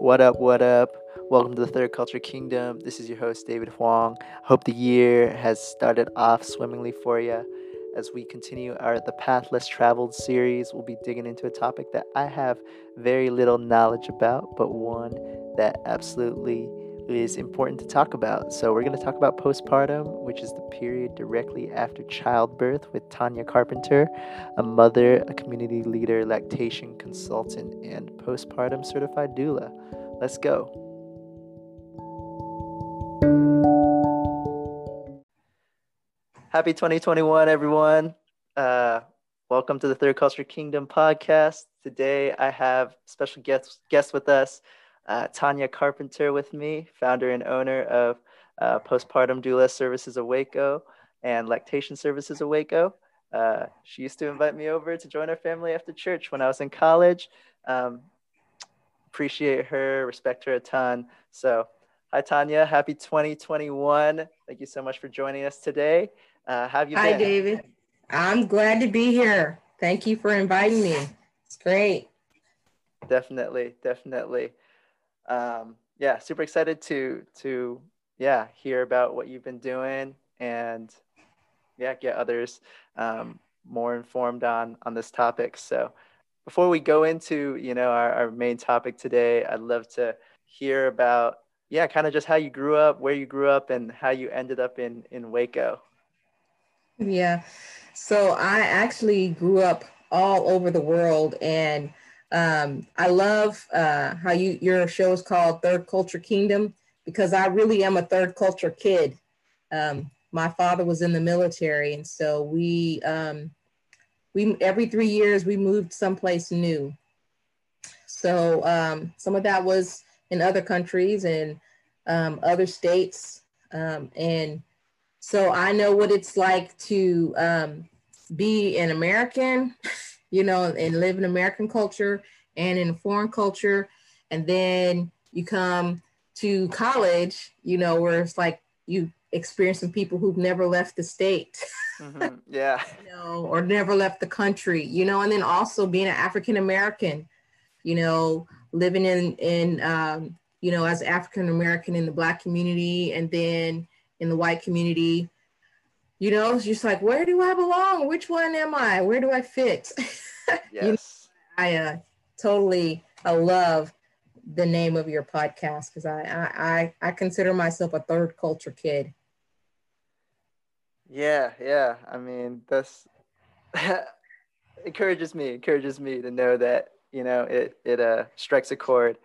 What up, what up? Welcome to the Third Culture Kingdom. This is your host, David Huang. Hope the year has started off swimmingly for you. As we continue our The Path Less Traveled series, we'll be digging into a topic that I have very little knowledge about, but one that absolutely is important to talk about. So, we're going to talk about postpartum, which is the period directly after childbirth, with Tanya Carpenter, a mother, a community leader, lactation consultant, and postpartum certified doula. Let's go. Happy 2021, everyone. Uh, welcome to the Third Culture Kingdom podcast. Today, I have special guest, guest with us uh, Tanya Carpenter with me, founder and owner of uh, Postpartum Doula Services of Waco and Lactation Services of Waco. Uh, she used to invite me over to join our family after church when I was in college. Um, appreciate her, respect her a ton. So, hi, Tanya. Happy 2021. Thank you so much for joining us today. Uh, have you Hi, been? David. I'm glad to be here. Thank you for inviting me. It's great. Definitely, definitely um, yeah, super excited to to yeah hear about what you've been doing and yeah get others um, more informed on on this topic. So before we go into you know our, our main topic today, I'd love to hear about yeah kind of just how you grew up, where you grew up, and how you ended up in in Waco. Yeah, so I actually grew up all over the world and um, I love uh, how you your show is called Third Culture Kingdom because I really am a third culture kid. Um, my father was in the military, and so we um, we every three years we moved someplace new. So um, some of that was in other countries and um, other states, um, and so I know what it's like to um, be an American you know, and live in American culture and in foreign culture. And then you come to college, you know, where it's like you experience some people who've never left the state. Mm-hmm. Yeah. you know, or never left the country, you know, and then also being an African American, you know, living in in um, you know, as African American in the black community and then in the white community you know, it's just like, where do I belong? Which one am I? Where do I fit? Yes. you know, I uh, totally I love the name of your podcast because I, I I consider myself a third culture kid. Yeah, yeah. I mean, that's encourages me, encourages me to know that, you know, it it uh strikes a chord.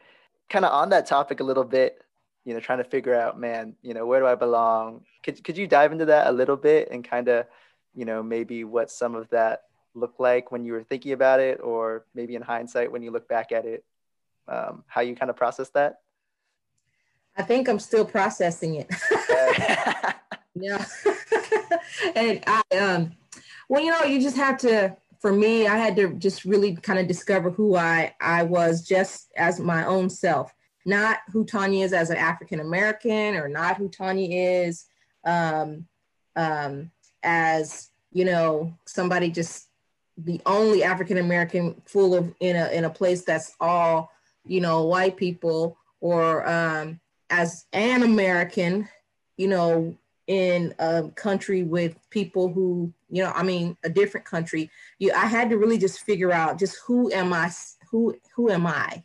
Kind of on that topic a little bit, you know, trying to figure out, man, you know, where do I belong? Could could you dive into that a little bit and kind of, you know, maybe what some of that looked like when you were thinking about it, or maybe in hindsight when you look back at it, um, how you kind of process that? I think I'm still processing it. yeah. and I, um, well, you know, you just have to, for me, I had to just really kind of discover who I, I was just as my own self not who Tanya is as an African American or not who Tanya is um, um, as you know somebody just the only African American full of in a in a place that's all you know white people or um, as an American you know in a country with people who you know I mean a different country. You I had to really just figure out just who am I who who am I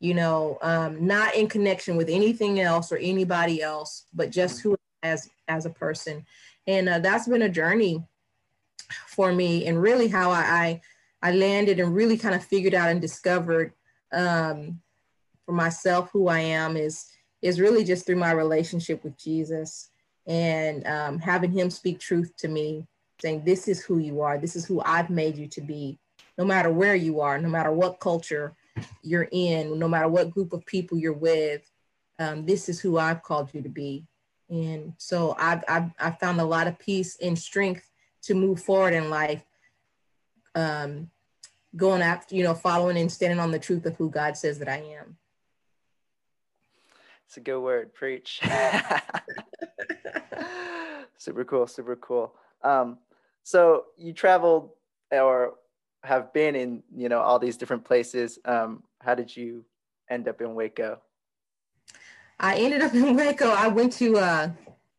you know, um, not in connection with anything else or anybody else, but just who as as a person. And uh, that's been a journey for me, and really how I I, I landed and really kind of figured out and discovered um, for myself who I am is is really just through my relationship with Jesus and um, having Him speak truth to me, saying, "This is who you are. This is who I've made you to be." No matter where you are, no matter what culture you're in, no matter what group of people you're with, um, this is who I've called you to be. And so I've, I've, I've found a lot of peace and strength to move forward in life, um, going after, you know, following and standing on the truth of who God says that I am. It's a good word, preach. super cool, super cool. Um, so you traveled or have been in you know all these different places um, how did you end up in Waco? I ended up in Waco. I went to uh,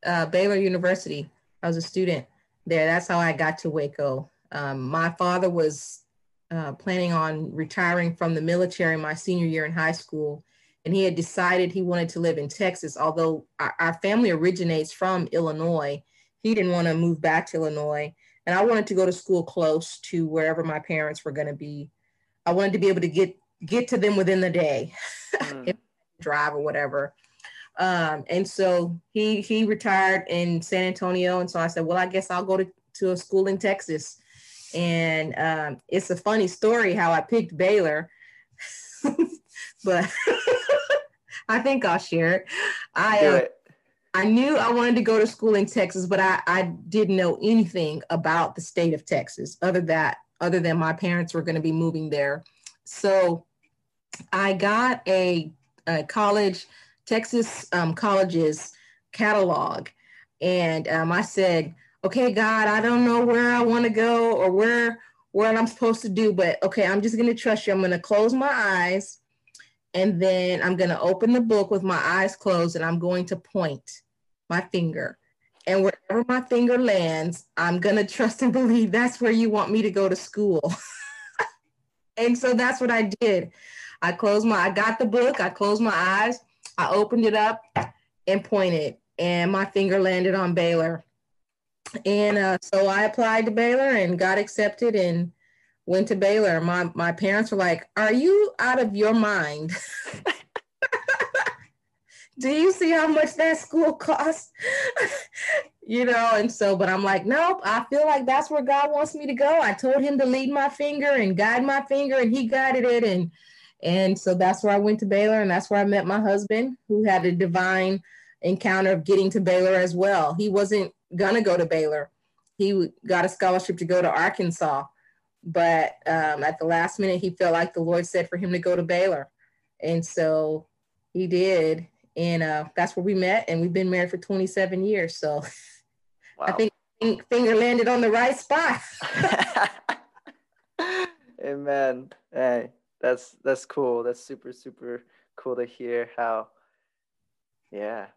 uh, Baylor University. I was a student there. That's how I got to Waco. Um, my father was uh, planning on retiring from the military my senior year in high school, and he had decided he wanted to live in Texas. Although our, our family originates from Illinois, he didn't want to move back to Illinois, and I wanted to go to school close to wherever my parents were going to be. I wanted to be able to get get to them within the day, mm. drive or whatever. Um, and so he he retired in San Antonio, and so I said, well, I guess I'll go to to a school in Texas. And um, it's a funny story how I picked Baylor, but I think I'll share it. I uh, I knew I wanted to go to school in Texas, but I, I didn't know anything about the state of Texas other that other than my parents were going to be moving there. So I got a, a college Texas um, colleges catalog. And um, I said, okay, God, I don't know where I want to go or where what I'm supposed to do, but okay, I'm just going to trust you. I'm going to close my eyes and then I'm going to open the book with my eyes closed and I'm going to point my finger. And wherever my finger lands, I'm going to trust and believe that's where you want me to go to school. and so that's what I did. I closed my, I got the book, I closed my eyes, I opened it up and pointed, and my finger landed on Baylor. And uh, so I applied to Baylor and got accepted and went to Baylor. My my parents were like, "Are you out of your mind? Do you see how much that school costs?" you know, and so, but I'm like, nope, I feel like that's where God wants me to go. I told him to lead my finger and guide my finger, and he guided it. And and so that's where I went to Baylor, and that's where I met my husband, who had a divine encounter of getting to Baylor as well. He wasn't gonna go to Baylor. He got a scholarship to go to Arkansas, but um, at the last minute, he felt like the Lord said for him to go to Baylor, and so he did. And uh, that's where we met, and we've been married for 27 years. So wow. I think finger landed on the right spot. Amen. Hey, that's that's cool. That's super super cool to hear how yeah,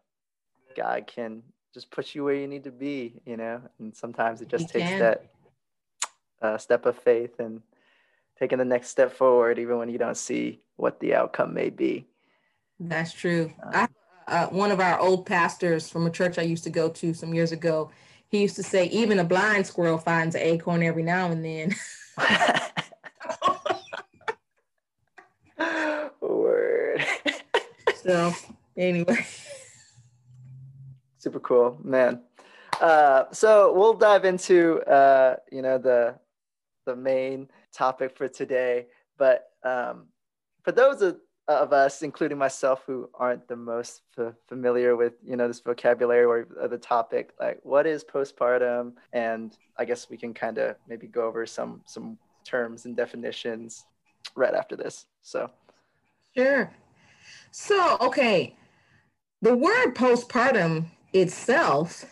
God can just put you where you need to be, you know. And sometimes it just he takes can. that uh, step of faith and taking the next step forward, even when you don't see what the outcome may be. That's true. Um, I, uh, one of our old pastors from a church I used to go to some years ago, he used to say, even a blind squirrel finds an acorn every now and then. Word. so anyway. Super cool, man. Uh, so we'll dive into uh, you know the the main topic for today. But um, for those of, of, us, including myself, who aren't the most f- familiar with you know this vocabulary or, or the topic, like what is postpartum, and I guess we can kind of maybe go over some some terms and definitions right after this. So. Sure. So, okay, the word postpartum itself,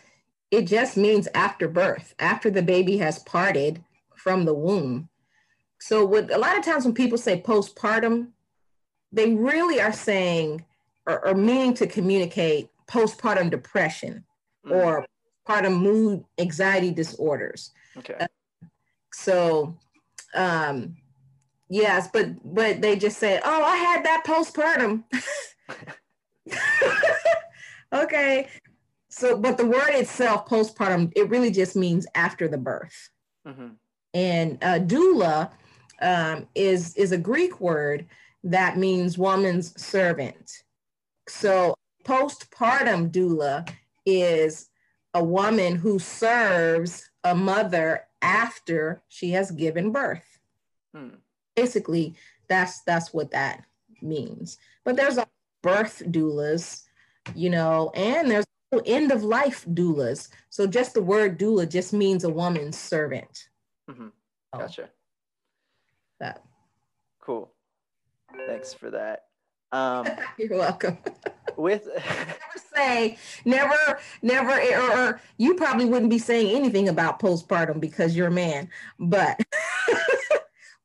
it just means after birth, after the baby has parted from the womb. So, what a lot of times when people say postpartum, they really are saying or, or meaning to communicate postpartum depression mm. or postpartum mood anxiety disorders. Okay. Uh, so, um, Yes, but but they just say, "Oh, I had that postpartum." okay. So, but the word itself, postpartum, it really just means after the birth. Mm-hmm. And uh, doula um, is is a Greek word that means woman's servant. So, postpartum doula is a woman who serves a mother after she has given birth. Hmm basically that's that's what that means but there's a birth doulas you know and there's end of life doulas so just the word doula just means a woman's servant mm-hmm. gotcha that cool thanks for that um you're welcome with never say never never or, or you probably wouldn't be saying anything about postpartum because you're a man but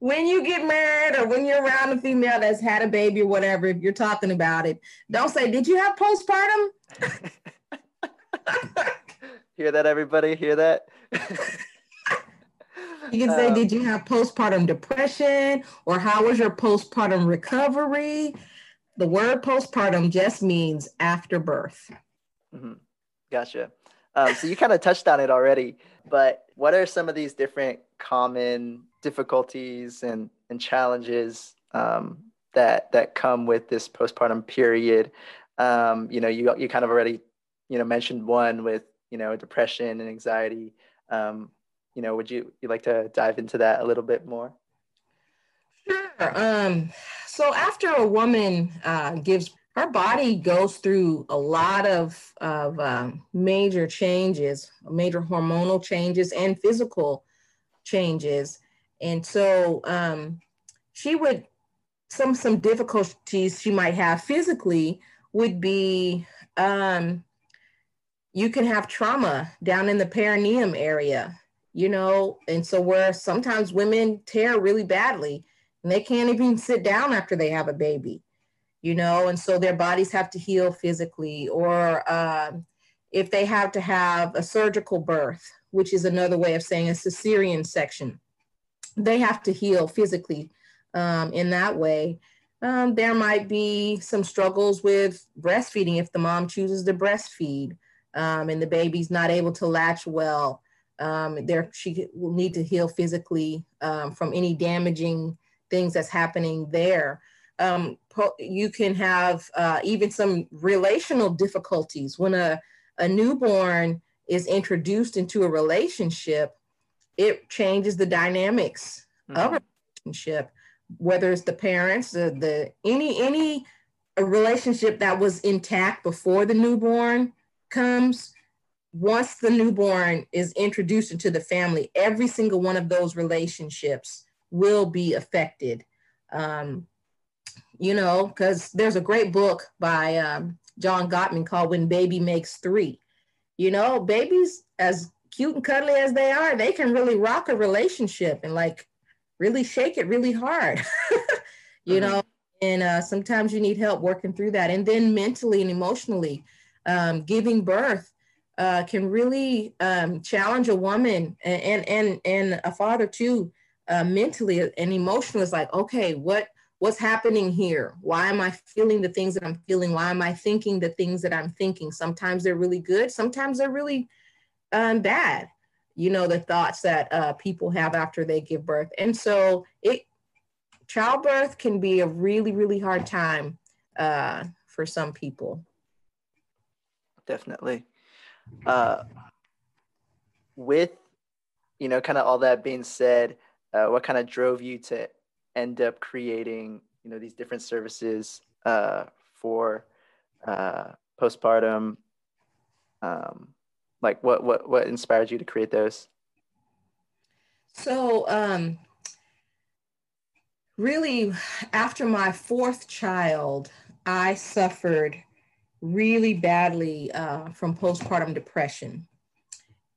when you get married or when you're around a female that's had a baby or whatever, if you're talking about it, don't say, Did you have postpartum? Hear that, everybody? Hear that? You can say, um, Did you have postpartum depression? Or how was your postpartum recovery? The word postpartum just means after birth. Mm-hmm. Gotcha. Um, so you kind of touched on it already, but what are some of these different common difficulties and, and challenges um, that that come with this postpartum period? Um, you know, you you kind of already you know mentioned one with you know depression and anxiety. Um, you know, would you you like to dive into that a little bit more? Sure. Um, so after a woman uh, gives her body goes through a lot of, of um, major changes, major hormonal changes and physical changes. And so um, she would, some, some difficulties she might have physically would be um, you can have trauma down in the perineum area, you know, and so where sometimes women tear really badly and they can't even sit down after they have a baby you know, and so their bodies have to heal physically, or um, if they have to have a surgical birth, which is another way of saying a cesarean section, they have to heal physically um, in that way. Um, there might be some struggles with breastfeeding if the mom chooses to breastfeed um, and the baby's not able to latch well. Um, there, she will need to heal physically um, from any damaging things that's happening there um, you can have uh, even some relational difficulties when a, a newborn is introduced into a relationship it changes the dynamics mm-hmm. of a relationship whether it's the parents the, the any any a relationship that was intact before the newborn comes once the newborn is introduced into the family every single one of those relationships will be affected um, you know, because there's a great book by um, John Gottman called When Baby Makes Three. You know, babies, as cute and cuddly as they are, they can really rock a relationship and like really shake it really hard, you mm-hmm. know. And uh, sometimes you need help working through that. And then mentally and emotionally, um, giving birth uh, can really um, challenge a woman and and and a father too, uh, mentally and emotionally. It's like, okay, what what's happening here? Why am I feeling the things that I'm feeling? Why am I thinking the things that I'm thinking? Sometimes they're really good, sometimes they're really um, bad. You know, the thoughts that uh, people have after they give birth. And so it, childbirth can be a really, really hard time uh, for some people. Definitely. Uh, with, you know, kind of all that being said, uh, what kind of drove you to end up creating you know these different services uh, for uh, postpartum? Um, like what what what inspired you to create those? So um, really after my fourth child i suffered really badly uh, from postpartum depression.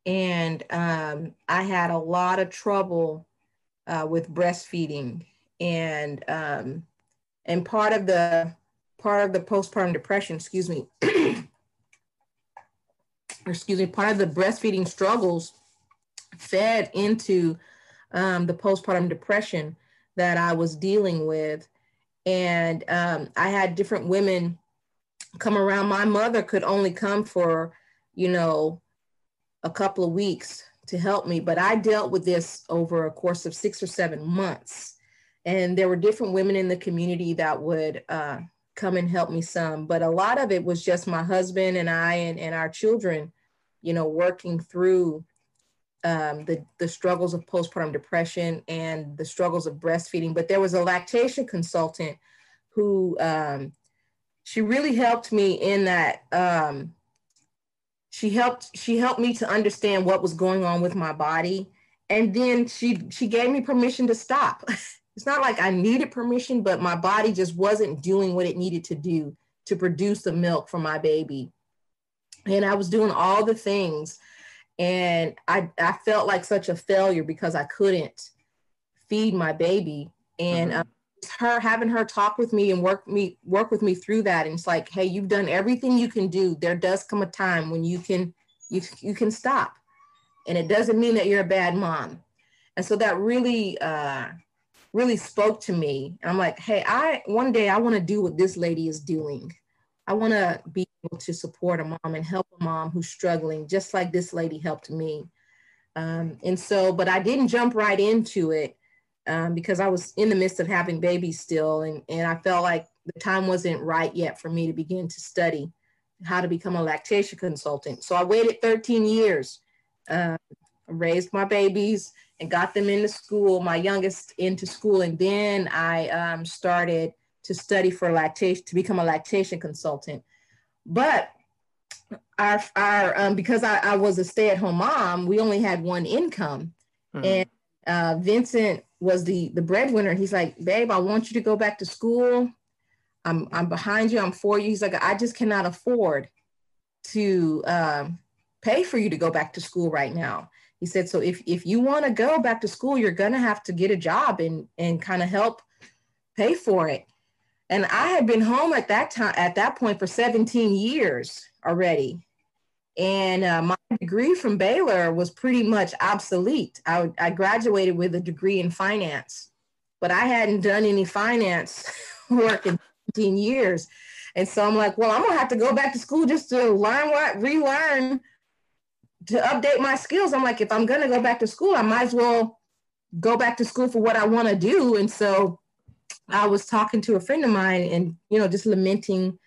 And um, i had a lot of trouble uh, with breastfeeding. And um, and part of the part of the postpartum depression, excuse me, excuse me, part of the breastfeeding struggles fed into um, the postpartum depression that I was dealing with, and um, I had different women come around. My mother could only come for, you know, a couple of weeks to help me, but I dealt with this over a course of six or seven months and there were different women in the community that would uh, come and help me some but a lot of it was just my husband and i and, and our children you know working through um, the, the struggles of postpartum depression and the struggles of breastfeeding but there was a lactation consultant who um, she really helped me in that um, she helped she helped me to understand what was going on with my body and then she she gave me permission to stop it's not like I needed permission, but my body just wasn't doing what it needed to do to produce the milk for my baby. And I was doing all the things. And I, I felt like such a failure because I couldn't feed my baby and mm-hmm. Her having her talk with me and work me work with me through that. And it's like hey you've done everything you can do. There does come a time when you can you you can stop. And it doesn't mean that you're a bad mom. And so that really uh really spoke to me. And i'm like hey i one day i want to do what this lady is doing. I want to be able to support a mom and help a mom who's struggling just like this lady helped me. Um, and so but i didn't jump right into it um, because I was in the midst of having babies still, and, and I felt like the time wasn't right yet for me to begin to study how to become a lactation consultant. So I waited 13 years, uh, raised my babies, and got them into school, my youngest into school, and then I um, started to study for lactation to become a lactation consultant. But our, our um, because I, I was a stay-at-home mom, we only had one income, mm-hmm. and uh, Vincent was the the breadwinner. He's like, babe, I want you to go back to school. I'm I'm behind you. I'm for you. He's like, I just cannot afford to um, pay for you to go back to school right now. He said, so if if you want to go back to school, you're gonna have to get a job and and kind of help pay for it. And I had been home at that time at that point for 17 years already. And uh, my degree from Baylor was pretty much obsolete. I, I graduated with a degree in finance, but I hadn't done any finance work in 15 years. And so I'm like, well, I'm gonna have to go back to school just to learn what, relearn, to update my skills. I'm like, if I'm gonna go back to school, I might as well go back to school for what I want to do. And so I was talking to a friend of mine and, you know, just lamenting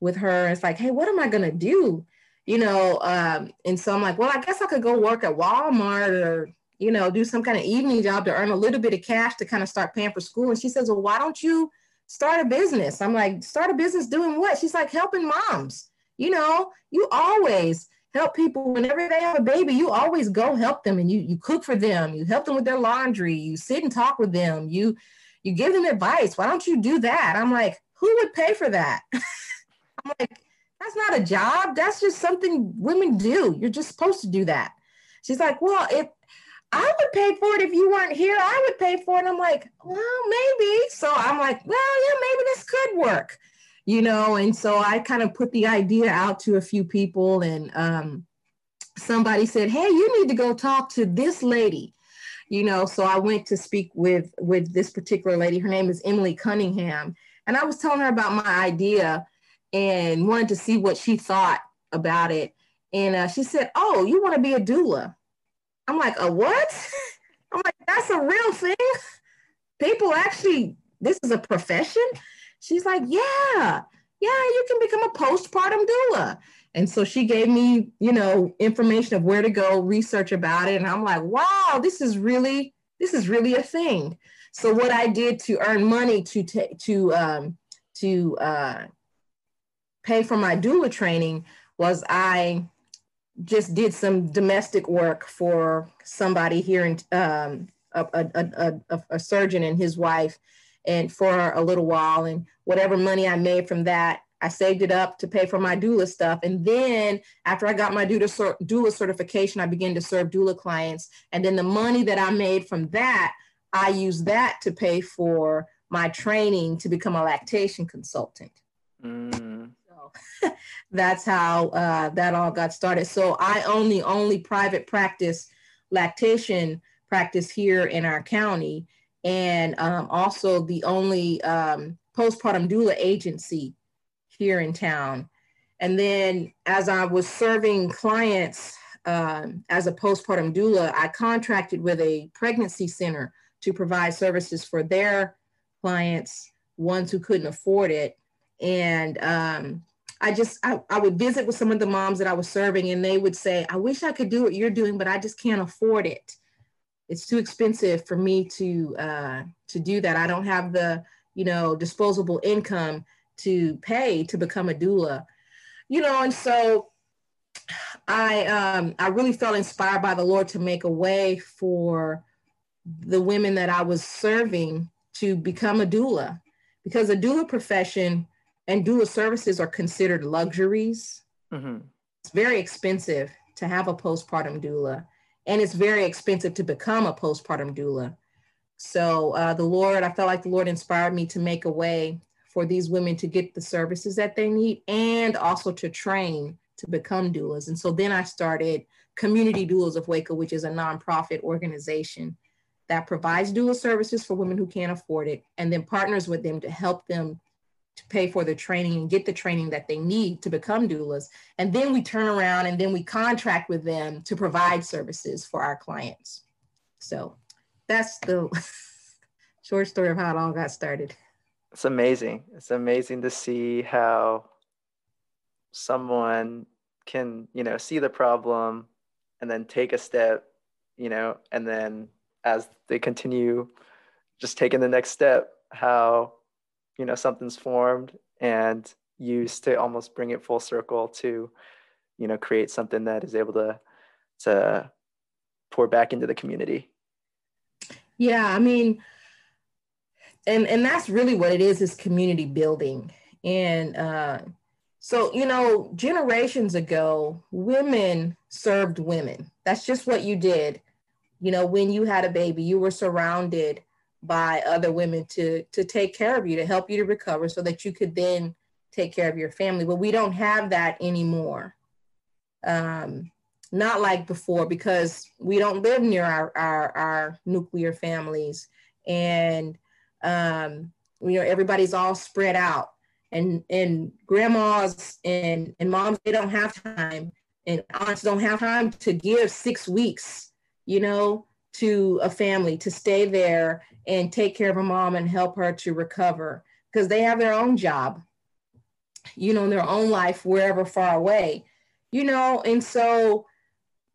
with her. It's like, hey, what am I gonna do? You know, um, and so I'm like, well, I guess I could go work at Walmart or, you know, do some kind of evening job to earn a little bit of cash to kind of start paying for school. And she says, well, why don't you start a business? I'm like, start a business doing what? She's like, helping moms. You know, you always help people whenever they have a baby, you always go help them and you you cook for them, you help them with their laundry, you sit and talk with them, you you give them advice. Why don't you do that? I'm like, who would pay for that? I'm like, that's not a job. That's just something women do. You're just supposed to do that. She's like, well, if I would pay for it if you weren't here, I would pay for it. I'm like, well, maybe. So I'm like, well, yeah, maybe this could work, you know. And so I kind of put the idea out to a few people, and um, somebody said, hey, you need to go talk to this lady, you know. So I went to speak with with this particular lady. Her name is Emily Cunningham, and I was telling her about my idea and wanted to see what she thought about it. And uh, she said, Oh, you want to be a doula? I'm like, A what? I'm like, That's a real thing. People actually, this is a profession. She's like, Yeah, yeah, you can become a postpartum doula. And so she gave me, you know, information of where to go research about it. And I'm like, wow, this is really, this is really a thing. So what I did to earn money to take to um, to uh, pay for my doula training was I just did some domestic work for somebody here in um, a, a, a, a, surgeon and his wife and for a little while and whatever money I made from that I saved it up to pay for my doula stuff. And then after I got my doula, doula certification, I began to serve doula clients. And then the money that I made from that, I used that to pay for my training to become a lactation consultant. Mm that's how uh, that all got started. So I own the only private practice lactation practice here in our county, and um, also the only um, postpartum doula agency here in town. And then as I was serving clients um, as a postpartum doula, I contracted with a pregnancy center to provide services for their clients, ones who couldn't afford it. And um, I just I, I would visit with some of the moms that I was serving and they would say, I wish I could do what you're doing, but I just can't afford it. It's too expensive for me to uh, to do that. I don't have the, you know, disposable income to pay to become a doula. You know, and so I um I really felt inspired by the Lord to make a way for the women that I was serving to become a doula because the doula profession and doula services are considered luxuries. Mm-hmm. It's very expensive to have a postpartum doula, and it's very expensive to become a postpartum doula. So uh, the Lord, I felt like the Lord inspired me to make a way for these women to get the services that they need and also to train to become doulas. And so then I started Community Doulas of Waco, which is a nonprofit organization that provides doula services for women who can't afford it and then partners with them to help them to pay for the training and get the training that they need to become doulas. And then we turn around and then we contract with them to provide services for our clients. So that's the short story of how it all got started. It's amazing. It's amazing to see how someone can, you know, see the problem and then take a step, you know, and then as they continue just taking the next step, how, you know, something's formed and used to almost bring it full circle to, you know, create something that is able to to pour back into the community. Yeah, I mean, and and that's really what it is is community building. And uh so you know generations ago women served women. That's just what you did. You know when you had a baby you were surrounded by other women to to take care of you to help you to recover so that you could then take care of your family. But we don't have that anymore. Um not like before because we don't live near our our, our nuclear families. And um, you know everybody's all spread out. And and grandmas and and moms they don't have time. And aunts don't have time to give six weeks you know to a family to stay there and take care of a mom and help her to recover because they have their own job you know in their own life wherever far away you know and so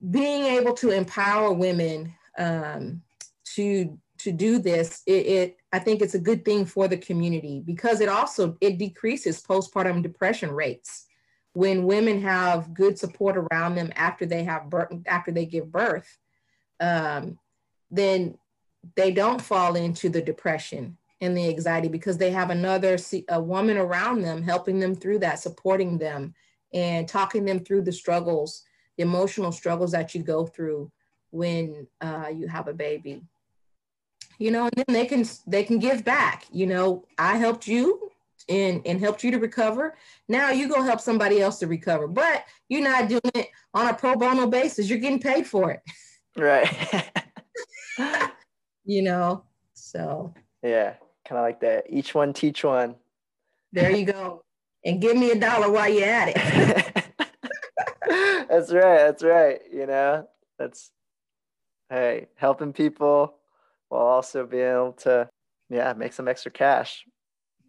being able to empower women um, to to do this, it, it, I think it's a good thing for the community because it also it decreases postpartum depression rates when women have good support around them after they have birth after they give birth. Um, then they don't fall into the depression and the anxiety because they have another a woman around them helping them through that, supporting them, and talking them through the struggles, the emotional struggles that you go through when uh, you have a baby you know, and then they can they can give back. You know, I helped you and and helped you to recover. Now you go help somebody else to recover, but you're not doing it on a pro bono basis. You're getting paid for it. Right. you know, so yeah, kind of like that. Each one teach one. There you go. And give me a dollar while you're at it. that's right. That's right. You know, that's hey, helping people while also being able to, yeah, make some extra cash.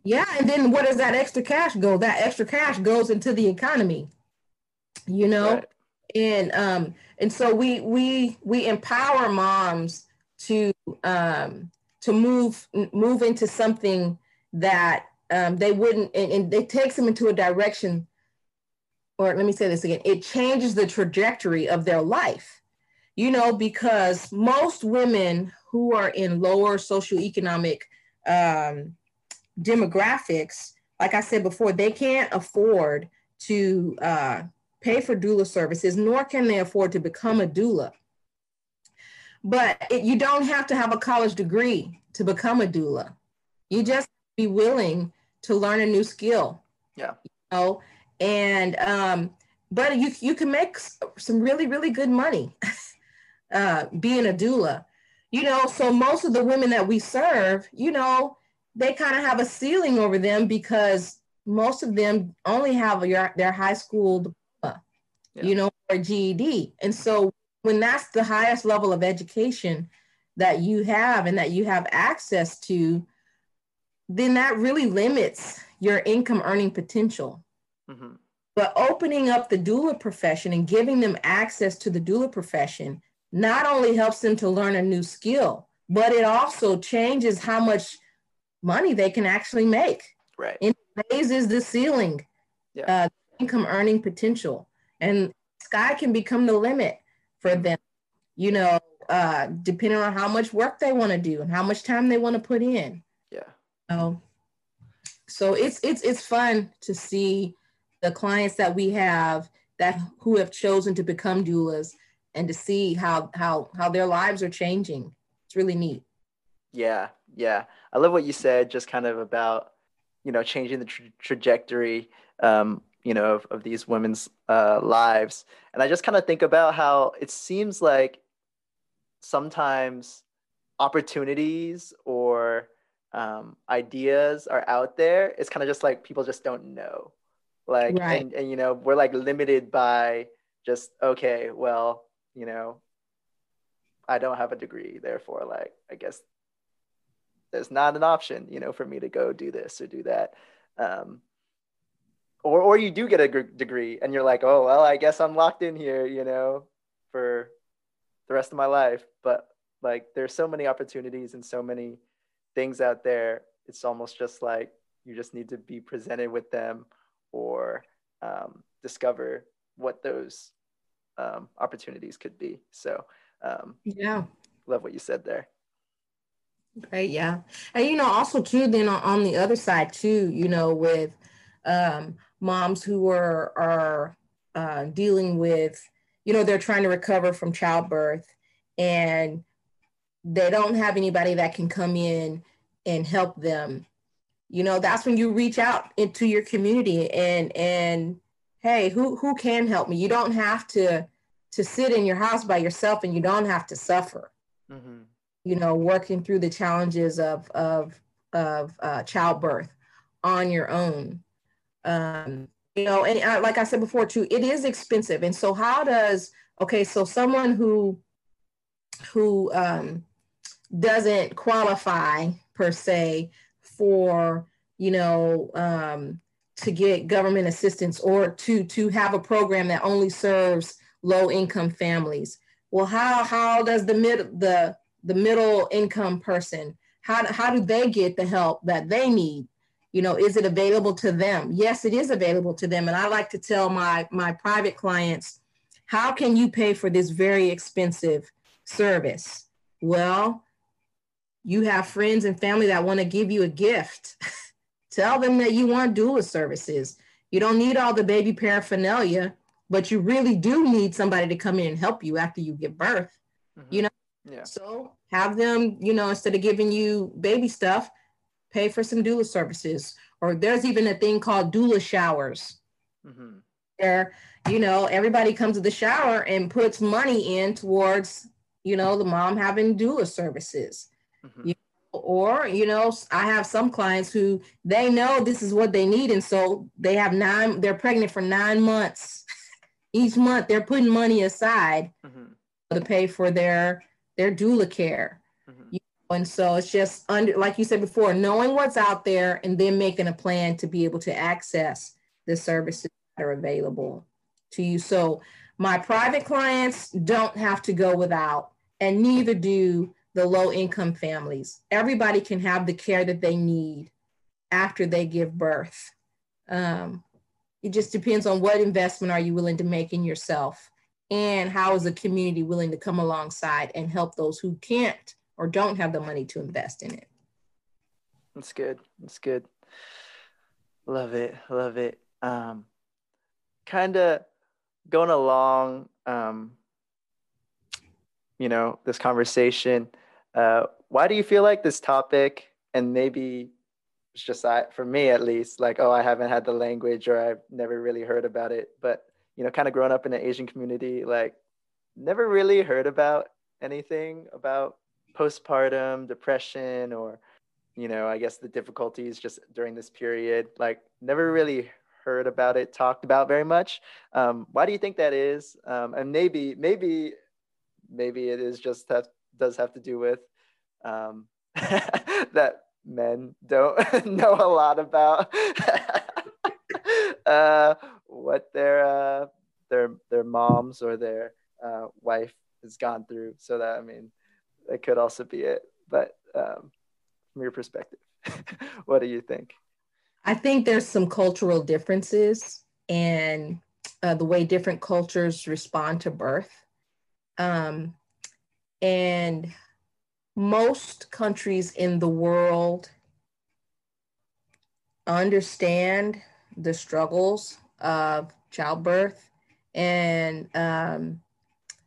Yeah, and then where does that extra cash go? That extra cash goes into the economy, you know, right. and um, and so we we we empower moms to um to move move into something that um, they wouldn't, and, and it takes them into a direction. Or let me say this again: it changes the trajectory of their life you know, because most women who are in lower socioeconomic um, demographics, like I said before, they can't afford to uh, pay for doula services, nor can they afford to become a doula. But it, you don't have to have a college degree to become a doula. You just be willing to learn a new skill. Yeah. You know, and um, but you you can make some really really good money. uh, being a doula. You know, so most of the women that we serve, you know, they kind of have a ceiling over them because most of them only have your, their high school diploma, yeah. you know, or GED. And so when that's the highest level of education that you have and that you have access to, then that really limits your income earning potential. Mm-hmm. But opening up the doula profession and giving them access to the doula profession not only helps them to learn a new skill, but it also changes how much money they can actually make. Right. It raises the ceiling, yeah. uh, income earning potential, and sky can become the limit for them. You know, uh, depending on how much work they want to do and how much time they want to put in. Yeah. So, so it's it's it's fun to see the clients that we have that who have chosen to become doulas and to see how how how their lives are changing. It's really neat. Yeah, yeah. I love what you said, just kind of about, you know, changing the tra- trajectory, um, you know, of, of these women's uh, lives. And I just kind of think about how it seems like sometimes opportunities or um, ideas are out there. It's kind of just like people just don't know. Like, right. and, and, you know, we're like limited by just, okay, well, you know, I don't have a degree. Therefore, like, I guess there's not an option, you know, for me to go do this or do that. Um, or, or you do get a degree and you're like, oh, well, I guess I'm locked in here, you know, for the rest of my life. But like, there's so many opportunities and so many things out there. It's almost just like you just need to be presented with them or um, discover what those um, opportunities could be. So, um, yeah, love what you said there. Right. Yeah. And, you know, also too, then on the other side too, you know, with um, moms who are, are uh, dealing with, you know, they're trying to recover from childbirth and they don't have anybody that can come in and help them. You know, that's when you reach out into your community and, and, hey, who, who can help me? You don't have to, to sit in your house by yourself and you don't have to suffer. Mm-hmm you know, working through the challenges of of of uh, childbirth on your own. Um, you know, and uh, like I said before too, it is expensive. And so, how does okay? So someone who who um, doesn't qualify per se for you know um, to get government assistance or to to have a program that only serves low income families. Well, how how does the mid the the middle income person how, how do they get the help that they need you know is it available to them? Yes it is available to them. And i like to tell my my private clients how can you pay for this very expensive service? Well you have friends and family that want to give you a gift. Tell them that you want doula services. You don't need all the baby paraphernalia but you really do need somebody to come in and help you after you give birth mm-hmm. you know? Yeah. So have them, you know, instead of giving you baby stuff, pay for some doula services. Or there's even a thing called doula showers. Mm-hmm. Where, you know, everybody comes to the shower and puts money in towards, you know, the mom having doula services. Mm-hmm. You know, or, you know, I have some clients who they know this is what they need. And so they have nine, they're pregnant for nine months. Each month they're putting money aside mm-hmm. to pay for their their doula care. Mm-hmm. You and so it's just under, like you said before, knowing what's out there and then making a plan to be able to access the services that are available to you. So my private clients don't have to go without, and neither do the low income families. Everybody can have the care that they need after they give birth. Um, it just depends on what investment are you willing to make in yourself and how is the community willing to come alongside and help those who can't or don't have the money to invest in it. That's good. That's good. Love it. Love it. Um, kind of going along um, you know this conversation uh, why do you feel like this topic and maybe it's just I, for me at least like oh i haven't had the language or i've never really heard about it but you know, kind of growing up in the Asian community, like never really heard about anything about postpartum depression or, you know, I guess the difficulties just during this period. Like never really heard about it talked about very much. Um, why do you think that is? Um, and maybe, maybe, maybe it is just does have to do with um, that men don't know a lot about uh, what their uh, their their moms or their uh, wife has gone through. So that I mean, that could also be it. But um, from your perspective, what do you think? I think there's some cultural differences and uh, the way different cultures respond to birth. Um, and most countries in the world understand the struggles of childbirth and um,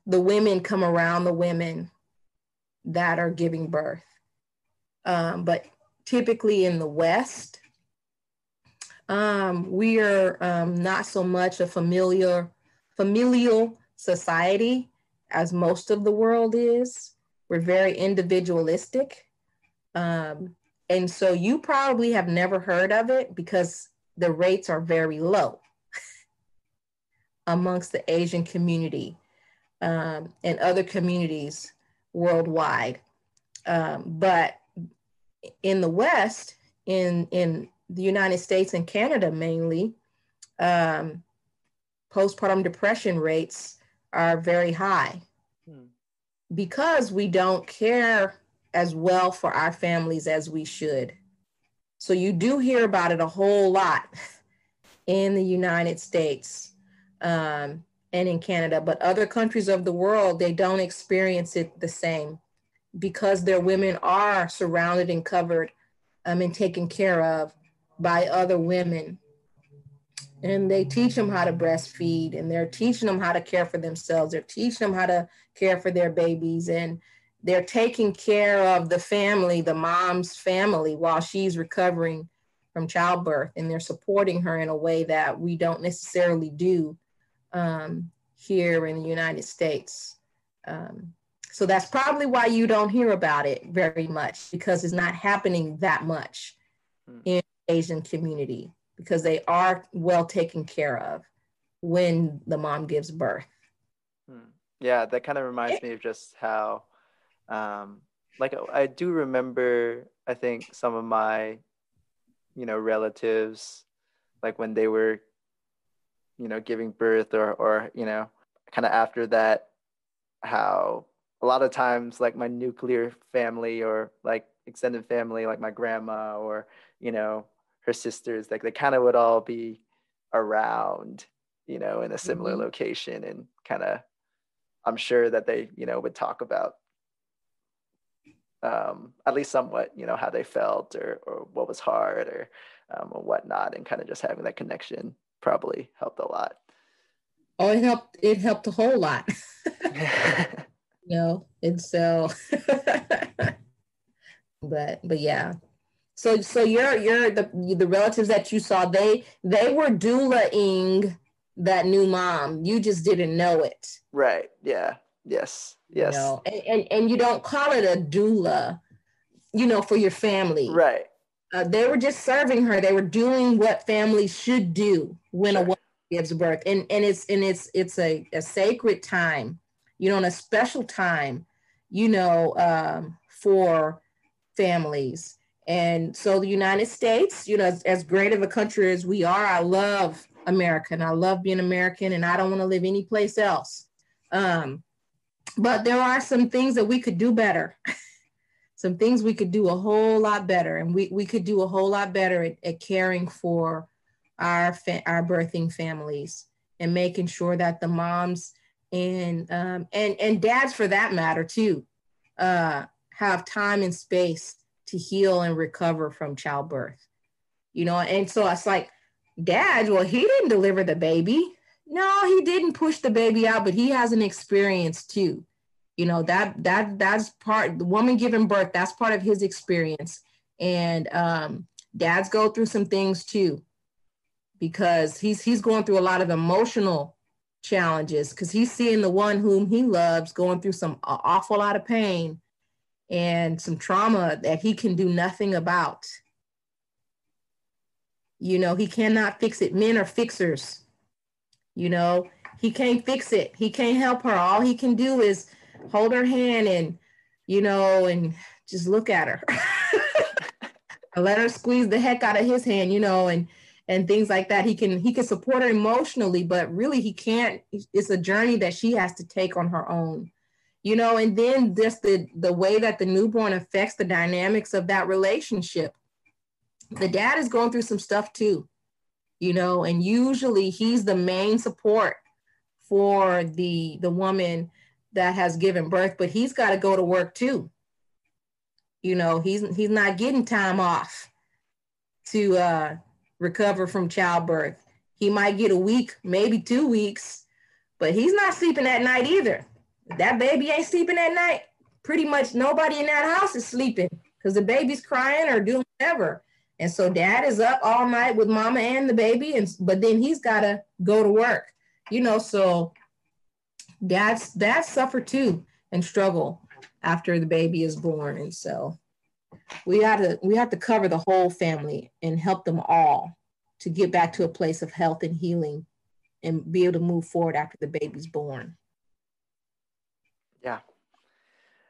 the women come around the women that are giving birth Um, but typically in the West, um, we are um, not so much a familiar familial society as most of the world is. We're very individualistic. Um, and so you probably have never heard of it because the rates are very low amongst the Asian community um, and other communities worldwide. Um, but in the West, in, in the United States and Canada mainly, um, postpartum depression rates are very high hmm. because we don't care as well for our families as we should. So you do hear about it a whole lot in the United States um, and in Canada, but other countries of the world, they don't experience it the same because their women are surrounded and covered um, and taken care of by other women. And they teach them how to breastfeed and they're teaching them how to care for themselves. They're teaching them how to care for their babies and they're taking care of the family, the mom's family, while she's recovering from childbirth. And they're supporting her in a way that we don't necessarily do um, here in the United States. Um, so that's probably why you don't hear about it very much because it's not happening that much mm. in Asian community because they are well taken care of when the mom gives birth. Hmm. Yeah, that kind of reminds me of just how, um, like, I do remember, I think some of my, you know, relatives, like when they were, you know, giving birth or, or, you know, kind of after that, how a lot of times, like my nuclear family or like extended family, like my grandma or, you know, her sisters, like they kind of would all be around, you know, in a similar mm-hmm. location and kind of, I'm sure that they, you know, would talk about um, at least somewhat, you know, how they felt or, or what was hard or, um, or whatnot. And kind of just having that connection probably helped a lot. Oh, it helped. It helped a whole lot. you know, and so, but, but yeah, so so you're you're the the relatives that you saw they they were doulaing that new mom. You just didn't know it. Right. Yeah. Yes. Yes. You know? and, and and you don't call it a doula, you know, for your family. Right. Uh, they were just serving her. They were doing what families should do when sure. a woman gives birth, and and it's and it's it's a, a sacred time, you know, and a special time, you know, um, for families and so the United States, you know, as, as, great of a country as we are, I love America and I love being American and I don't want to live anyplace else. Um, but there are some things that we could do better. some things we could do a whole lot better. And we, we could do a whole lot better at, at caring for our, our birthing families and making sure that the moms and, um, and, and dads for that matter too, uh, have time and space to heal and recover from childbirth. You know, and so it's like, Dad, well, he didn't deliver the baby. No, he didn't push the baby out, but he has an experience too. You know, that that that's part the woman giving birth, that's part of his experience. And um, dads go through some things too, because he's he's going through a lot of emotional challenges because he's seeing the one whom he loves going through some awful lot of pain and some trauma that he can do nothing about. You know, he cannot fix it. Men are fixers. You know, he can't fix it. He can't help her. All he can do is hold her hand and, you know, and just look at her. let her squeeze the heck out of his hand, you know, and and things like that. He can he can support her emotionally, but really he can't. It's a journey that she has to take on her own you know and then just the the way that the newborn affects the dynamics of that relationship the dad is going through some stuff too you know and usually he's the main support for the the woman that has given birth but he's got to go to work too you know he's he's not getting time off to uh recover from childbirth he might get a week maybe two weeks but he's not sleeping at night either that baby ain't sleeping at night, pretty much nobody in that house is sleeping because the baby's crying or doing whatever. And so dad is up all night with mama and the baby, and but then he's gotta go to work, you know. So dads dads suffer too and struggle after the baby is born. And so we have to we have to cover the whole family and help them all to get back to a place of health and healing and be able to move forward after the baby's born. Yeah.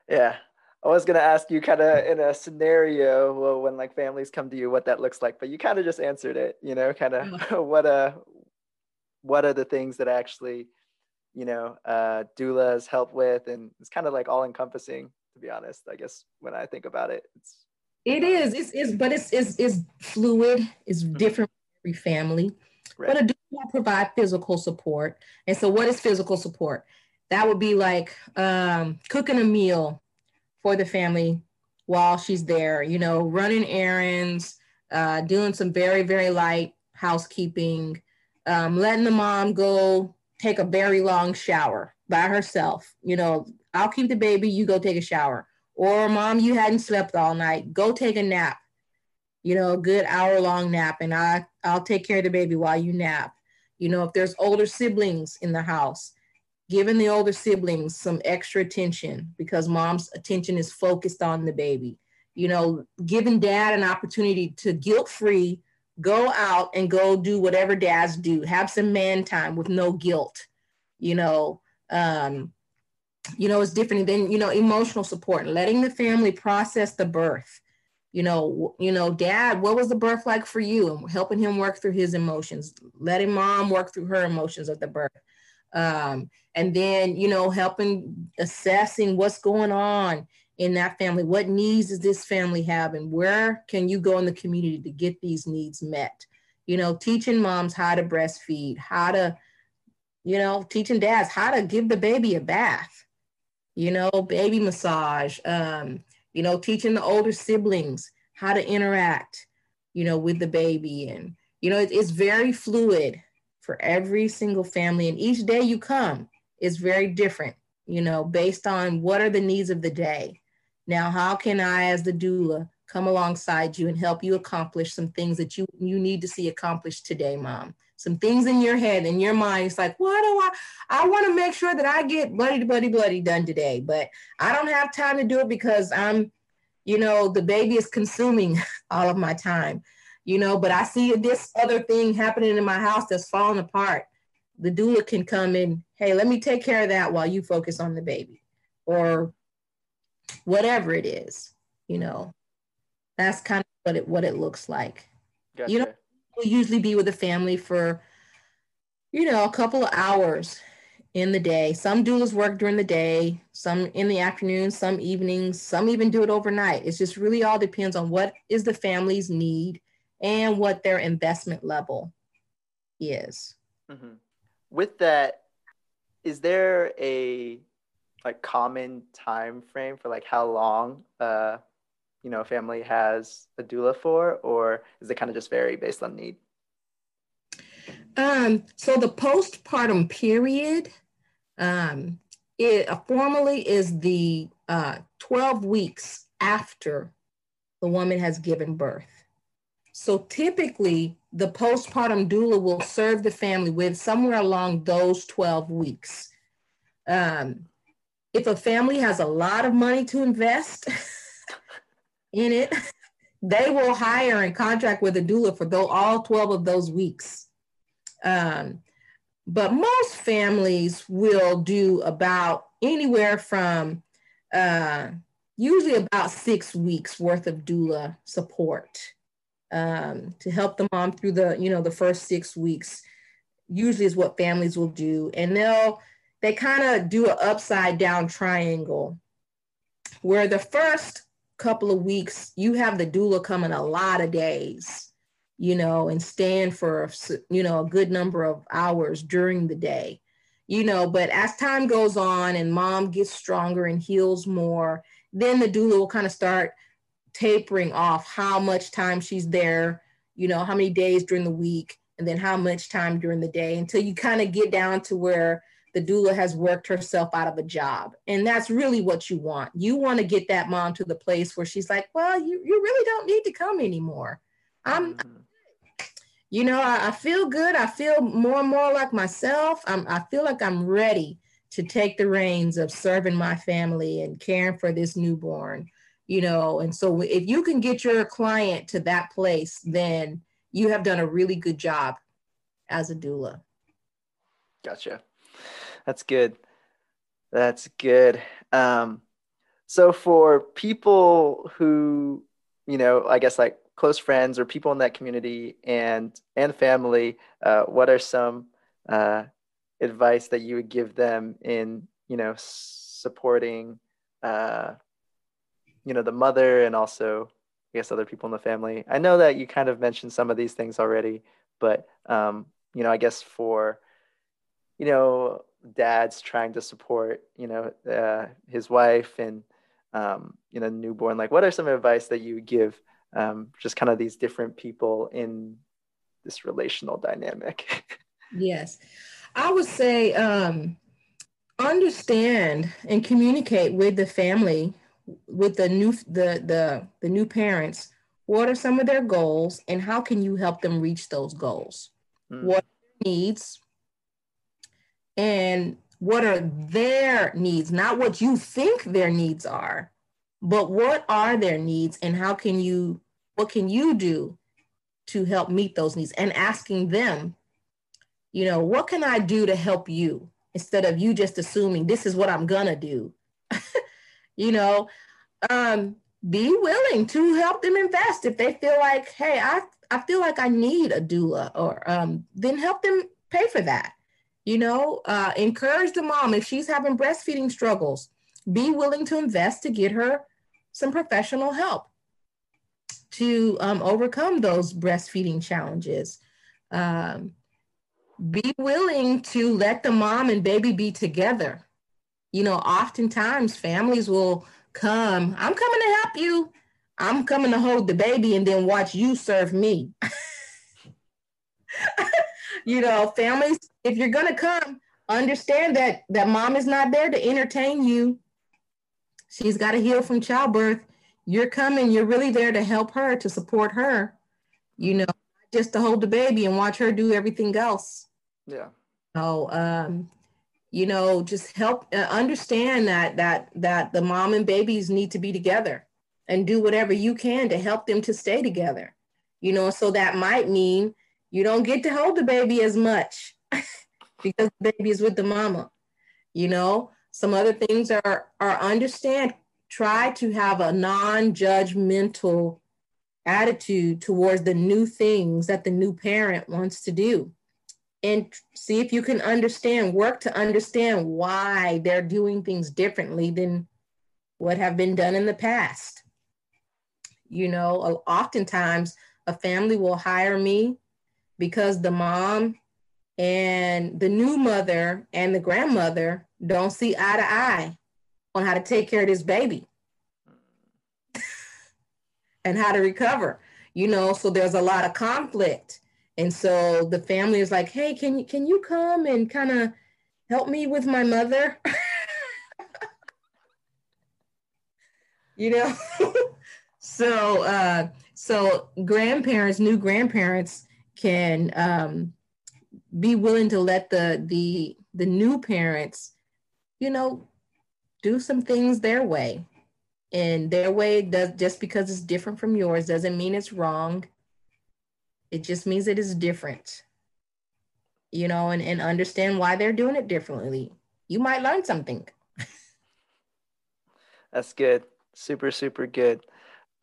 Yeah. I was gonna ask you kind of in a scenario well, when like families come to you what that looks like, but you kind of just answered it. You know, kind of what uh what are the things that actually you know uh, doulas help with, and it's kind of like all encompassing. To be honest, I guess when I think about it, it's it is it's, it's but it's it's, it's fluid. It's mm-hmm. different for every family. Right. But a doula provide physical support, and so what is physical support? That would be like um, cooking a meal for the family while she's there. You know, running errands, uh, doing some very very light housekeeping, um, letting the mom go take a very long shower by herself. You know, I'll keep the baby, you go take a shower. Or mom, you hadn't slept all night, go take a nap. You know, a good hour long nap, and I I'll take care of the baby while you nap. You know, if there's older siblings in the house, giving the older siblings some extra attention because mom's attention is focused on the baby. You know, giving dad an opportunity to guilt free go out and go do whatever dads do have some man time with no guilt you know um you know it's different than you know emotional support letting the family process the birth. You know you know dad what was the birth like for you? And helping him work through his emotions letting mom work through her emotions of the birth. Um and then you know helping assessing what's going on in that family. What needs does this family have and where can you go in the community to get these needs met? You know teaching moms how to breastfeed how to you know teaching dads how to give the baby a bath you know baby massage um, you know teaching the older siblings how to interact you know with the baby. And you know it, it's very fluid for every single family. And each day you come is very different you know based on what are the needs of the day. Now, how can I, as the doula, come alongside you and help you accomplish some things that you, you need to see accomplished today, mom? Some things in your head, in your mind, it's like, what do I, I want to make sure that I get bloody, bloody, bloody done today, but I don't have time to do it because I'm, you know, the baby is consuming all of my time, you know, but I see this other thing happening in my house that's falling apart. The doula can come in, hey, let me take care of that while you focus on the baby. Or whatever it is, you know, that's kind of what it what it looks like. Gotcha. You know, we'll usually be with the family for, you know, a couple of hours in the day. Some doulas work during the day, some in the afternoon, some evenings, some even do it overnight. It's just really all depends on what is the family's need and what their investment level is. Mm-hmm. With that, is there a like common time frame for like how long uh you know a family has a doula for or is it kind of just vary based on need? Um so the postpartum period um it uh, formally is the uh 12 weeks after the woman has given birth. So typically the postpartum doula will serve the family with somewhere along those 12 weeks. Um, if a family has a lot of money to invest in it, they will hire and contract with a doula for those, all 12 of those weeks. Um, but most families will do about anywhere from uh, usually about six weeks worth of doula support um, to help the mom through the you know the first six weeks usually is what families will do and they'll they kind of do an upside down triangle where the first couple of weeks you have the doula coming a lot of days you know and stand for you know a good number of hours during the day you know. But as time goes on and mom gets stronger and heals more then the doula will kind of start tapering off how much time she's there you know how many days during the week and then how much time during the day until you kind of get down to where the doula has worked herself out of a job. And that's really what you want. You want to get that mom to the place where she's like, well, you, you really don't need to come anymore. I'm, mm-hmm. you know, I, I, feel good. I feel more and more like myself. I'm, I feel like I'm ready to take the reins of serving my family and caring for this newborn, you know. And so if you can get your client to that place, then you have done a really good job as a doula. Gotcha. That's good. That's good. Um, so for people who, you know, I guess like close friends or people in that community and and family, uh, what are some uh, advice that you would give them in, you know, supporting, uh, you know, the mother and also, I guess, other people in the family? I know that you kind of mentioned some of these things already, but um, you know, I guess for, you know, dads trying to support you know uh, his wife and um, you know newborn like what are some advice that you would give um, just kind of these different people in this relational dynamic? Yes. I would say um, understand and communicate with the family with the new the the the new parents. What are some of their goals and how can you help them reach those goals? Mm. what needs and what are their needs, not what you think their needs are, but what are their needs and how can you, what can you do to help meet those needs? And asking them, you know, what can I do to help you instead of you just assuming this is what I'm gonna do. you know, um, be willing to help them invest. If they feel like, hey, I, I feel like I need a doula, or um, then help them pay for that you know, uh, encourage the mom if she's having breastfeeding struggles, be willing to invest to get her some professional help to um, overcome those breastfeeding challenges. Um, be willing to let the mom and baby be together. You know, oftentimes families will come, I'm coming to help you. I'm coming to hold the baby and then watch you serve me. you know, families, if you're gonna come, understand that that mom is not there to entertain you. She's got to heal from childbirth. You're coming, you're really there to help her, to support her, you know, just to hold the baby and watch her do everything else. Yeah. So, um, you know, just help uh, understand that that that the mom and babies need to be together and do whatever you can to help them to stay together. You know, so that might mean you don't get to hold the baby as much because the baby is with the mama. You know, some other things are are understand. Try to have a non-judgmental attitude towards the new things that the new parent wants to do and see if you can understand work to understand why they're doing things differently than what have been done in the past you know oftentimes a family will hire me because the mom and the new mother and the grandmother don't see eye to eye on how to take care of this baby and how to recover you know? So there's a lot of conflict. And so the family is like hey can you can you come and kind of help me with my mother? You know? So uh so grandparents new grandparents can um, be willing to let the the the new parents, you know, do some things their way. And their way does just because it's different from yours doesn't mean it's wrong. It just means it is different. You know, and, and understand why they're doing it differently. You might learn something. That's good. Super, super good.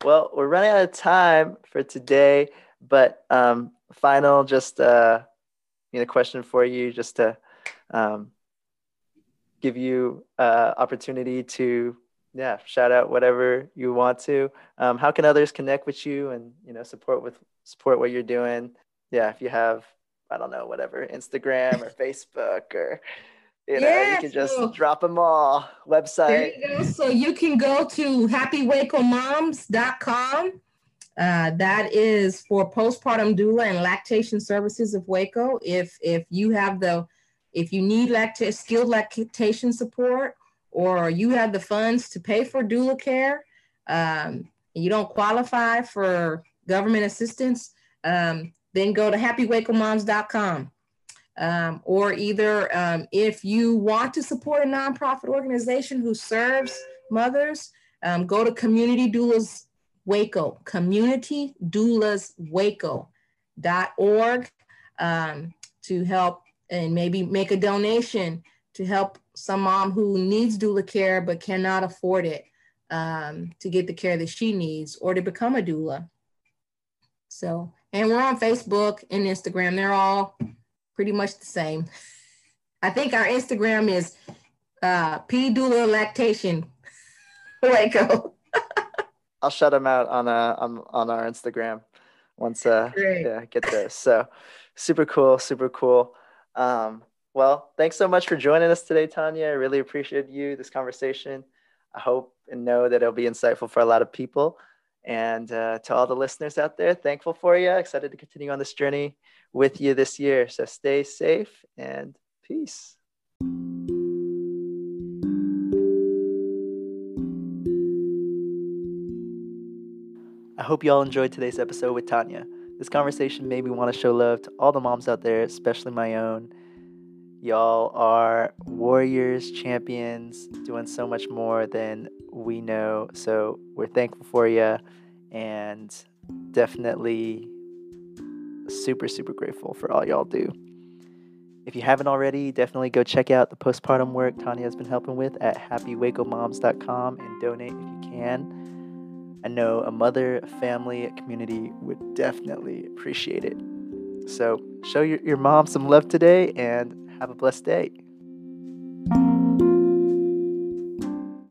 Well, we're running out of time for today, but um, final, just uh, you know, question for you, just to um, give you uh, opportunity to yeah shout out whatever you want to. Um, how can others connect with you and you know support with support what you're doing? Yeah, if you have I don't know whatever Instagram or Facebook or you know, yeah, you can just so, drop them all. Website. You so you can go to happywacomoms.com uh, that is for postpartum doula and lactation services of Waco. If if you have the if you need lact- skilled lactation support or you have the funds to pay for doula care um, you don't qualify for government assistance, um, then go to happywacomoms.com. Um, or either um, if you want to support a nonprofit organization who serves mothers, um, go to Community Doulas Waco, Community Doulas Waco.org um, to help and maybe make a donation to help some mom who needs doula care but cannot afford it um, to get the care that she needs or to become a doula. So, and we're on Facebook and Instagram. They're all pretty much the same. I think our Instagram is uh, P Doula Lactation Waco. I'll shut them out on uh on, on our Instagram once uh Great. yeah get this. So super cool, super cool. Um, well, thanks so much for joining us today, Tanya. I really appreciate you, this conversation. I hope and know that it'll be insightful for a lot of people. And uh, to all the listeners out there, thankful for you. Excited to continue on this journey with you this year. So stay safe and peace. Hope you all enjoyed today's episode with Tanya. This conversation made me want to show love to all the moms out there, especially my own. Y'all are warriors, champions, doing so much more than we know. So we're thankful for you and definitely super, super grateful for all y'all do. If you haven't already, definitely go check out the postpartum work Tanya has been helping with at happywacomoms.com and donate if you can. I know a mother, family, community would definitely appreciate it. So show your, your mom some love today and have a blessed day.